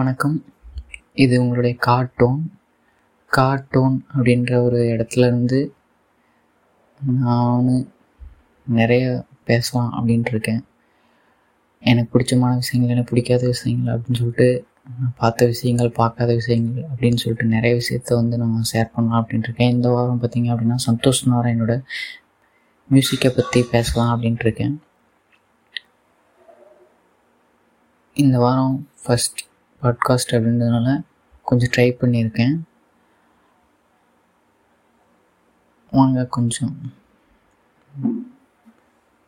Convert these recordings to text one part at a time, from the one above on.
வணக்கம். இது உங்களுடைய கார்ட்டூன் கார்ட்டூன் அப்படின்ற ஒரு இடத்துலருந்து நான் நிறைய பேசலாம் அப்படின்ட்டு இருக்கேன். எனக்கு பிடிச்சமான விஷயங்கள் எனக்கு பிடிக்காத விஷயங்கள் அப்படின்னு சொல்லிட்டு நான் பார்த்த விஷயங்கள் பார்க்காத விஷயங்கள் அப்படின்னு சொல்லிட்டு நிறைய விஷயத்த வந்து நான் ஷேர் பண்ணலாம் அப்படின்ட்டு இருக்கேன். இந்த வாரம் பார்த்தீங்க அப்படின்னா சந்தோஷ் நாராயணோட மியூசிக்கை பற்றி பேசலாம் அப்படின்ட்டு இருக்கேன். இந்த வாரம் ஃபஸ்ட் பாட்காஸ்ட் அப்படின்றதுனால கொஞ்சம் ட்ரை பண்ணியிருக்கேன். வாங்க கொஞ்சம்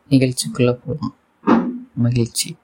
நிகழ்ச்சிக்குள்ளே போகலாம் மகிழ்ச்சி.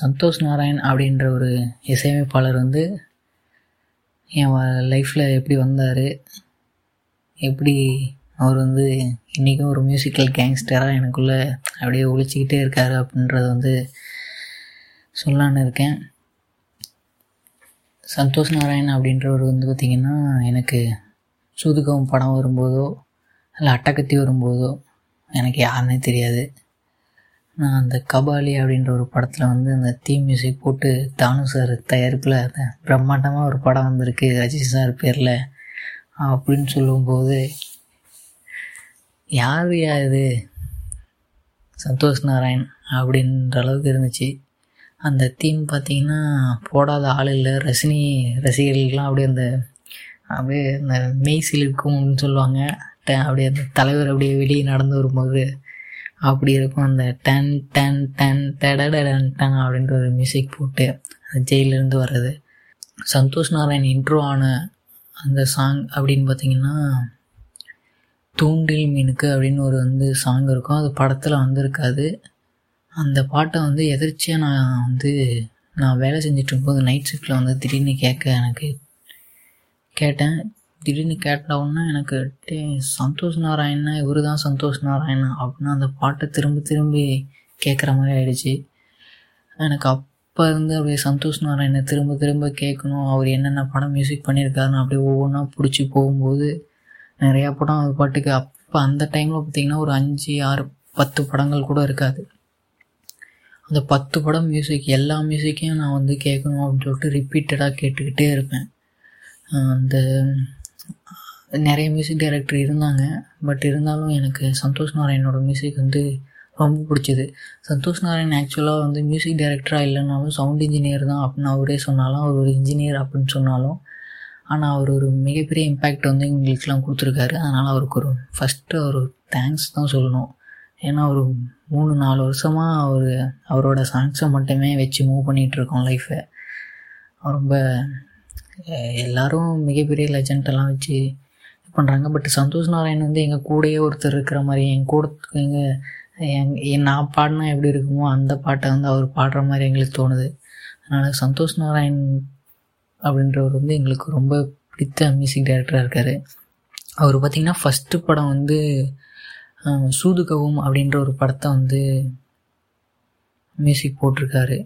சந்தோஷ் நாராயண் அப்படின்ற ஒரு இசையமைப்பாளர் வந்து என் லைஃப்பில் எப்படி வந்தார் எப்படி அவர் வந்து இன்றைக்கும் ஒரு மியூசிக்கல் கேங்ஸ்டராக எனக்குள்ளே அப்படியே ஒழிச்சிக்கிட்டே இருக்கார் அப்படின்றத வந்து சொல்லான்னு இருக்கேன். சந்தோஷ் நாராயண் அப்படின்றவர் வந்து பார்த்திங்கன்னா எனக்கு சூதுகவும் படம் வரும்போதோ இல்லை அட்டகத்தி வரும்போதோ எனக்கு யாருன்னே தெரியாது. நான் அந்த கபாலி அப்படின்ற ஒரு படத்தில் வந்து அந்த தீம் மியூசிக் போட்டு தானு சார் தயாரிப்பில் அந்த பிரம்மாண்டமாக ஒரு படம் வந்திருக்கு ரஜினி சார் பேரில் அப்படின்னு சொல்லும்போது யார் யா இது? சந்தோஷ் நாராயண் அப்படின்ற அளவுக்கு இருந்துச்சு. அந்த தீம் பார்த்தீங்கன்னா போடாத ஆள் இல்லை ரசினி ரசிகர்களுக்கெலாம் அப்படியே அந்த அப்படியே அந்த மெய் சிலிர்க்கும்னு சொல்லுவாங்க. அப்படியே அந்த தலைவர் அப்படியே வெளியே நடந்து வரும்போது அப்படி இருக்கும். அந்த டன் டன் டன் டடடன் டன் அப்படின்ற ஒரு மியூசிக் போட்டு அந்த ஜெயிலேருந்து வர்றது. சந்தோஷ் நாராயண் இன்ட்ரோ ஆன அந்த சாங் அப்படின்னு பார்த்தீங்கன்னா தூண்டில் மீனுக்கு அப்படின்னு ஒரு வந்து சாங் இருக்கும். அது படத்தில் வந்திருக்காது. அந்த பாட்டை வந்து எதிர்ச்சியாக நான் வந்து நான் வேலை செஞ்சுட்டு இருக்கும்போது நைட் ஷிஃப்ட்டில் வந்து திடீர்னு கேட்க எனக்கு கேட்டேன். திடீர்னு கேட்ட உடனே எனக்கு டே சந்தோஷ் நாராயணா? இவரு தான் சந்தோஷ் நாராயணா? அப்படின்னு அந்த பாட்டை திரும்ப திரும்பி கேட்குற மாதிரி ஆயிடுச்சு. எனக்கு அப்போ இருந்து அப்படியே சந்தோஷ் நாராயணை திரும்ப திரும்ப கேட்கணும். அவர் என்னென்ன படம் மியூசிக் பண்ணியிருக்காருன்னு அப்படியே ஒவ்வொன்றா பிடிச்சி போகும்போது நிறையா படம் அது பாட்டுக்கு அப்போ அந்த டைமில் பார்த்திங்கன்னா ஒரு அஞ்சு ஆறு பத்து படங்கள் கூட இருக்காது. அந்த பத்து படம் மியூசிக் எல்லா மியூசிக்கையும் நான் வந்து கேட்கணும் அப்படின்னு சொல்லிட்டு ரிப்பீட்டடாக கேட்டுக்கிட்டே இருப்பேன். அந்த நிறைய மியூசிக் டைரக்டர் இருந்தாங்க. பட் இருந்தாலும் எனக்கு சந்தோஷ் நாராயணோட மியூசிக் வந்து ரொம்ப பிடிச்சது. சந்தோஷ் நாராயண் ஆக்சுவலாக வந்து மியூசிக் டைரக்டராக இல்லைனாலும் சவுண்ட் இன்ஜினியர் தான் அப்படின்னு அவரே சொன்னாலும் அவர் ஒரு இன்ஜினியர் அப்படின்னு சொன்னாலும் ஆனால் அவர் ஒரு மிகப்பெரிய இம்பேக்ட் வந்து எங்களுக்கெலாம் கொடுத்துருக்காரு. அதனால் அவருக்கு ஒரு ஃபஸ்ட்டு அவர் தேங்க்ஸ் தான் சொல்லணும். ஏன்னா ஒரு மூணு நாலு வருஷமாக அவர் அவரோட சாங்ஸை மட்டுமே வச்சு மூவ் பண்ணிகிட்ருக்கோம் லைஃப்பை ரொம்ப எல்லாரும் மிகப்பெரிய லெஜண்டெல்லாம் வச்சு பண்ணுறாங்க பட் சந்தோஷ் நாராயண் வந்து எங்கள் கூடயே ஒருத்தர் இருக்கிற மாதிரி என் கூட எங்கள் எங் நான் பாடினா எப்படி இருக்குமோ அந்த பாட்டை வந்து அவர் பாடுற மாதிரி எங்களுக்கு தோணுது. அதனால் சந்தோஷ் நாராயண் அப்படின்றவர் வந்து எங்களுக்கு ரொம்ப பிடித்த மியூசிக் டைரக்டராக இருக்கார். அவர் பார்த்திங்கன்னா ஃபஸ்ட்டு படம் வந்து சூதுகவும் அப்படின்ற ஒரு படத்தை வந்து மியூசிக் போட்டிருக்காரு.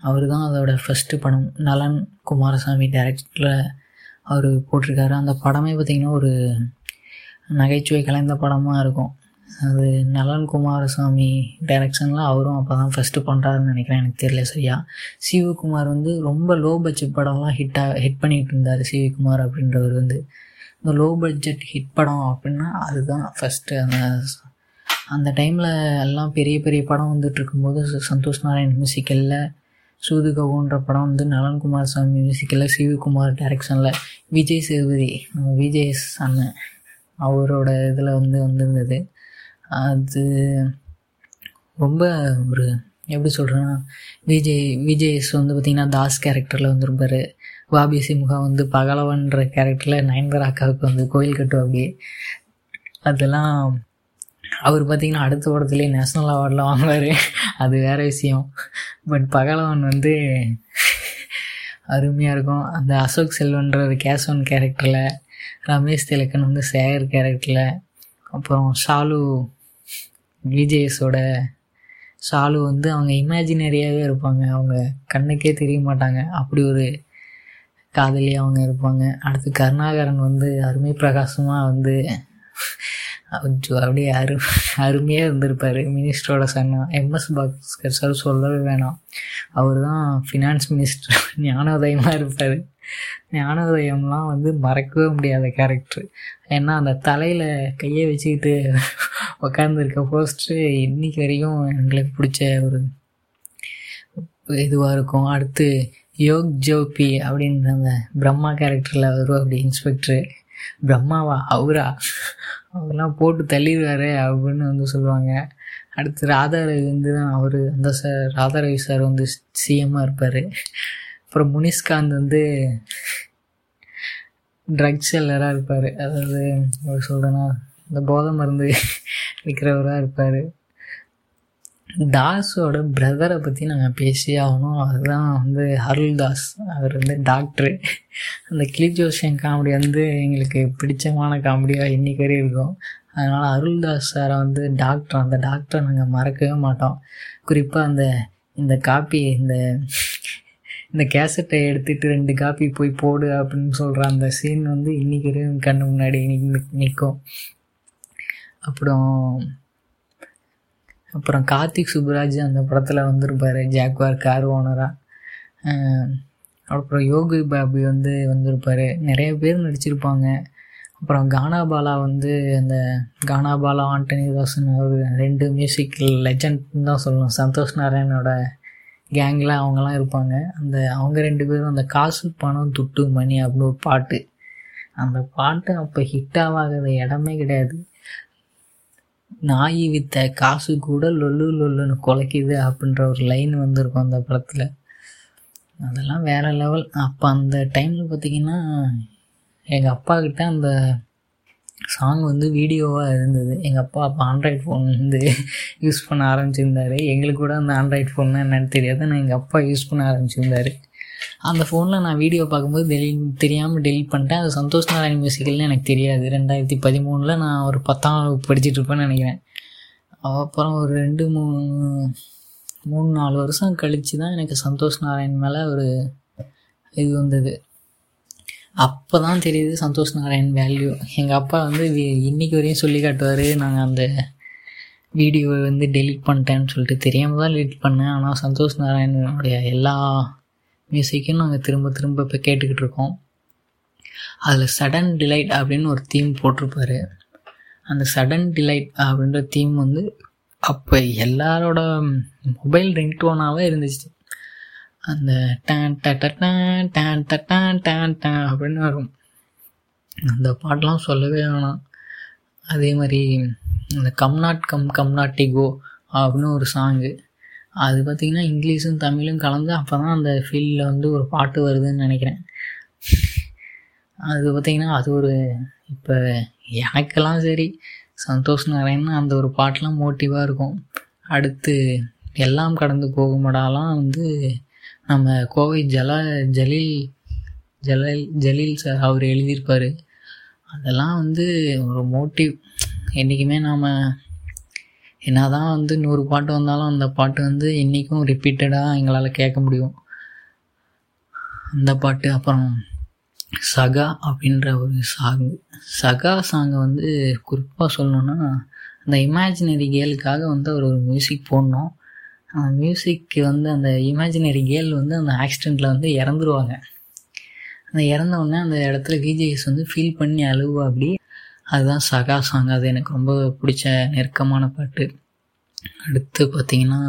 அவர் தான் அதோட ஃபஸ்ட்டு படம். நலன் குமாரசாமி டைரக்டரில் அவர் போட்டிருக்காரு. அந்த படமே பார்த்திங்கன்னா ஒரு நகைச்சுவை கலைந்த படமாக இருக்கும். அது நலன் குமாரசாமி டைரக்ஷனில் அவரும் அப்போ தான் ஃபஸ்ட்டு பண்ணுறாருன்னு நினைக்கிறேன். எனக்கு தெரியல சரியா. சிவகுமார் வந்து ரொம்ப லோ பட்ஜெட் படம்லாம் ஹிட்டாக ஹிட் பண்ணிகிட்டு இருந்தார் சிவகுமார் அப்படின்றவர் வந்து. இந்த லோ பட்ஜெட் ஹிட் படம் அப்படின்னா அதுதான் ஃபஸ்ட்டு அந்த அந்த டைமில் எல்லாம் பெரிய பெரிய படம் வந்துட்டு இருக்கும்போது சந்தோஷ் நாராயண் மியூசிக்கலில் சூதுகவுன்ற படம் வந்து நலன்குமார் சாமி மியூசிக்கில் சிவகுமார் டைரக்ஷனில் விஜய் சேதுபதி விஜய் அண்ணன் அவரோட இதில் வந்து வந்திருந்தது. அது ரொம்ப ஒரு எப்படி சொல்கிறேன்னா விஜய் விஜய்ஸ் வந்து பார்த்திங்கன்னா தாஸ் கேரக்டரில் வந்திருப்பார். பாபி சிம்ஹா வந்து பகலவன்ற கேரக்டரில் நயன்தாரா அக்காவுக்கு வந்து கோயில் கட்டுவாப்பி அதெல்லாம் அவர் பார்த்திங்கன்னா அடுத்த படத்துலேயே நேஷ்னல் அவார்டில் வாங்குவார். அது வேறு விஷயம். பட் பகலவன் வந்து அருமையாக இருக்கும். அந்த அசோக் செல்வன்ற கேசவன் கேரக்டரில் ரமேஷ் திலக்கன் வந்து சேகர் கேரக்டரில் அப்புறம் ஷாலு விஜேஸோட ஷாலு வந்து அவங்க இமேஜினரியாகவே இருப்பாங்க. அவங்க கண்ணுக்கே தெரிய மாட்டாங்க. அப்படி ஒரு காதலி அவங்க இருப்பாங்க. அடுத்து கருணாகரன் வந்து அருமை பிரகாசமாக வந்து அப்படியே அரு அருமையாக இருந்திருப்பார். மினிஸ்டரோட சன்னா எம்எஸ் பாஸ்கர் சார் சொல்லவே வேணாம். அவர் தான் ஃபினான்ஸ் மினிஸ்டர் ஞானோதயமாக இருப்பார். ஞானோதயம்லாம் வந்து மறக்கவே முடியாத கேரக்டர் ஏன்னா அந்த தலையில் கையை வச்சுக்கிட்டு உட்காந்துருக்க போஸ்ட்ரு இன்றைக்கி வரைக்கும் எங்களுக்கு பிடிச்ச ஒரு இதுவாக இருக்கும். அடுத்து யோக் ஜோபி அப்படின்ற அந்த பிரம்மா கேரக்டரில் வரும் அப்படி இன்ஸ்பெக்டரு பிரம்மாவா? அவரா? அவரெல்லாம் போட்டு தள்ளிடுவார் அப்படின்னு வந்து சொல்லுவாங்க. அடுத்து ராதாரவி வந்து தான் அவர் அந்த சார் ராதாரவி சார் வந்து சிஎம்மாக இருப்பார். அப்புறம் முனிஷ்காந்த் வந்து ட்ரக்ஸ் செல்லராக இருப்பார். அதாவது அவர் சொல்கிறேன்னா இந்த போதை மருந்து விற்கிறவராக இருப்பார். தாஸோட பிரதரை பற்றி நாங்கள் பேசி ஆகணும். அதுதான் வந்து அருள்தாஸ். அவர் வந்து டாக்டரு அந்த கிளி ஜோஷியன் காமெடி வந்து எங்களுக்கு பிடிச்சமான காமெடியாக இன்றைக்கி வரையும் இருக்கும். அதனால் அருள்தாஸ் சாரை வந்து டாக்டர் அந்த டாக்டரை நாங்கள் மறக்கவே மாட்டோம். குறிப்பாக அந்த இந்த காப்பி இந்த இந்த கேசட்டை எடுத்துகிட்டு ரெண்டு காப்பி போய் போடு அப்படின்னு சொல்கிற அந்த சீன் வந்து இன்றைக்கி வரையும் கண்ணு முன்னாடி நிற்கும் அப்புறம் அப்புறம் கார்த்திக் சுப்ராஜ் அந்த படத்தில் வந்திருப்பார் ஜாக்வார் கார் ஓனராக அப்புறம் யோகி பாபி வந்து வந்திருப்பார். நிறைய பேர் நடிச்சிருப்பாங்க. அப்புறம் கானாபாலா வந்து அந்த கானாபாலா ஆண்டனி தாசன் ஒரு ரெண்டு மியூசிக் லெஜண்ட் தான் சொல்லணும். சந்தோஷ் நாராயணோட கேங்கில் அவங்கெல்லாம் இருப்பாங்க. அந்த அவங்க ரெண்டு பேரும் அந்த காசு பணம் துட்டு மணி அப்படின்னு ஒரு பாட்டு. அந்த பாட்டு அப்போ ஹிட் ஆகாத இடமே கிடையாது. நாய் வித்த காசு கூட லொல்லு லொல்லுன்னு குலைக்குது அப்படின்ற ஒரு லைன் வந்திருக்கும் அந்த படத்தில். அதெல்லாம் வேறு லெவல் அப்போ அந்த டைமில் பார்த்திங்கன்னா எங்கள் அப்பா கிட்ட அந்த சாங் வந்து வீடியோவாக இருந்தது. எங்கள் அப்பா அப்போ ஆண்ட்ராய்ட் ஃபோன் வந்து யூஸ் பண்ண ஆரம்பிச்சிருந்தார். எங்களுக்கு கூட அந்த ஆண்ட்ராய்ட் ஃபோன்னா என்னென்னு தெரியாது. நான் எங்கள் அப்பா யூஸ் பண்ண ஆரம்பிச்சிருந்தார். அந்த ஃபோனில் நான் வீடியோ பார்க்கும்போது டெலி தெரியாமல் டெலிட் பண்ணிட்டேன். அது சந்தோஷ் நாராயண் மியூசிக்கல்னு எனக்கு தெரியாது. ரெண்டாயிரத்தி பதிமூணில் நான் ஒரு பத்தாம் வகுப்பு படிச்சுட்டு இருப்பேன்னு நினைக்கிறேன். அப்புறம் ஒரு ரெண்டு மூணு மூணு நாலு வருஷம் கழித்து தான் எனக்கு சந்தோஷ் நாராயண் மேலே ஒரு இது வந்தது. அப்போ தான் தெரியுது சந்தோஷ் நாராயண் வேல்யூ எங்கள் அப்பா வந்து இன்றைக்கி வரையும் சொல்லி காட்டுவார் நாங்கள் அந்த வீடியோவை வந்து டெலிட் பண்ணிட்டேன்னு சொல்லிட்டு தெரியாமல் தான் டெலிட் பண்ணேன். ஆனால் சந்தோஷ் நாராயணனுடைய எல்லா மியூசிக்கும் நாங்கள் திரும்ப திரும்ப இப்போ கேட்டுக்கிட்டு இருக்கோம். அதில் சடன் டிலைட் அப்படின்னு ஒரு தீம் போட்டிருப்பாரு. அந்த சடன் டிலைட் அப்படின்ற தீம் வந்து அப்போ எல்லாரோட மொபைல் ரிங்டோனாகவே இருந்துச்சு. அந்த டேன் டேன் டேன் டேன் டேன் டேன் அப்படின்னு வரும். அந்த பாட்டெலாம் சொல்லவே வேணாம். அதே மாதிரி இந்த come not come come not go அப்படின்னு ஒரு சாங்கு அது பார்த்திங்கன்னா இங்கிலீஷும் தமிழும் கலந்து அப்போ தான் அந்த ஃபீல்டில் வந்து ஒரு பாட்டு வருதுன்னு நினைக்கிறேன். அது பார்த்திங்கன்னா அது ஒரு இப்போ எனக்கெல்லாம் சரி சந்தோஷ் நாராயணன் அந்த ஒரு பாட்டெலாம் மோட்டிவாக இருக்கும். அடுத்து எல்லாம் கடந்து போகுமடாலாம் வந்து நம்ம கோவை ஜலா ஜலீல் ஜலீல் ஜலீல் சார் அவர் எழுதியிருப்பார். அதெல்லாம் வந்து ஒரு மோட்டிவ் என்றைக்குமே நாம் என்ன தான் வந்து நூறு பாட்டு வந்தாலும் அந்த பாட்டு வந்து இன்றைக்கும் ரிப்பீட்டடாக எங்களால் கேட்க முடியும். அந்த பாட்டு அப்புறம் சகா அப்படின்ற ஒரு சாங். சகா சாங்கை வந்து குறிப்பாக சொல்லணுன்னா அந்த இமேஜினரி கேலுக்காக வந்து அவர் ஒரு மியூசிக் போடணும். அந்த மியூசிக்கு வந்து அந்த இமேஜினரி கேல் வந்து அந்த ஆக்சிடெண்ட்டில் வந்து இறந்துருவாங்க. அந்த இறந்தவுடனே அந்த இடத்துல விஜேஎஸ் வந்து ஃபீல் பண்ணி அழுவா அப்படி. அதுதான் சகா சாங். அது எனக்கு ரொம்ப பிடிச்ச நெருக்கமான பாட்டு. அடுத்து பார்த்திங்கன்னா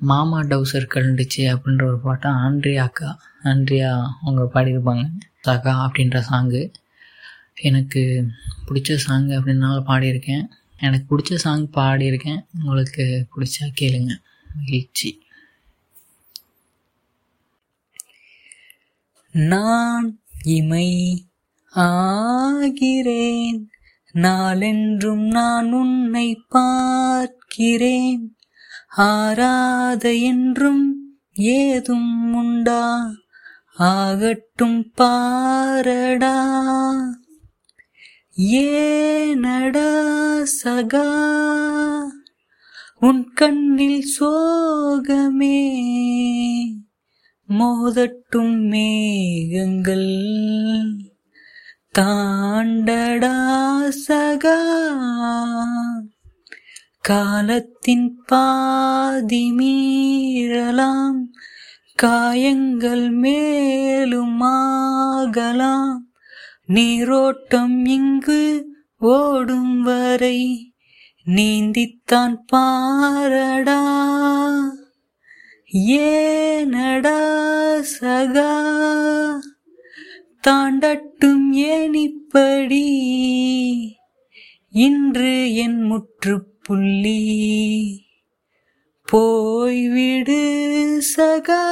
மாமா டவுசர் கலண்டுச்சு அப்படின்ற ஒரு பாட்டை ஆண்ட்ரியா அக்கா ஆண்ட்ரியா அவங்க பாடியிருப்பாங்க. சகா அப்படின்ற சாங்கு எனக்கு பிடிச்ச சாங் அப்படின்னால பாடியிருக்கேன். எனக்கு பிடிச்ச சாங் பாடியிருக்கேன். உங்களுக்கு பிடிச்சா கேளுங்க. மகிழ்ச்சி. நான் இமை ஆகிறேன். நாளென்றும் நான் உன்னை பார்க்கிறேன். ஆராத என்றும் ஏதும் உண்டா? ஆகட்டும் பாரடா. ஏனடா சகா. உன் கண்ணில் சோகமே. மோதட்டும் மேகங்கள். தாண்டடா சகா. காலத்தின் பாதி மீறலாம். காயங்கள் மேலுமாகலாம். நீரோட்டம் இங்கு ஓடும் வரை நீந்தித்தான் பாரடா. ஏனடா சகா? தாண்டட்டும் ஏனிப்படி. இன்று என் முற்றுப்புள்ளி. போய்விடு சகா.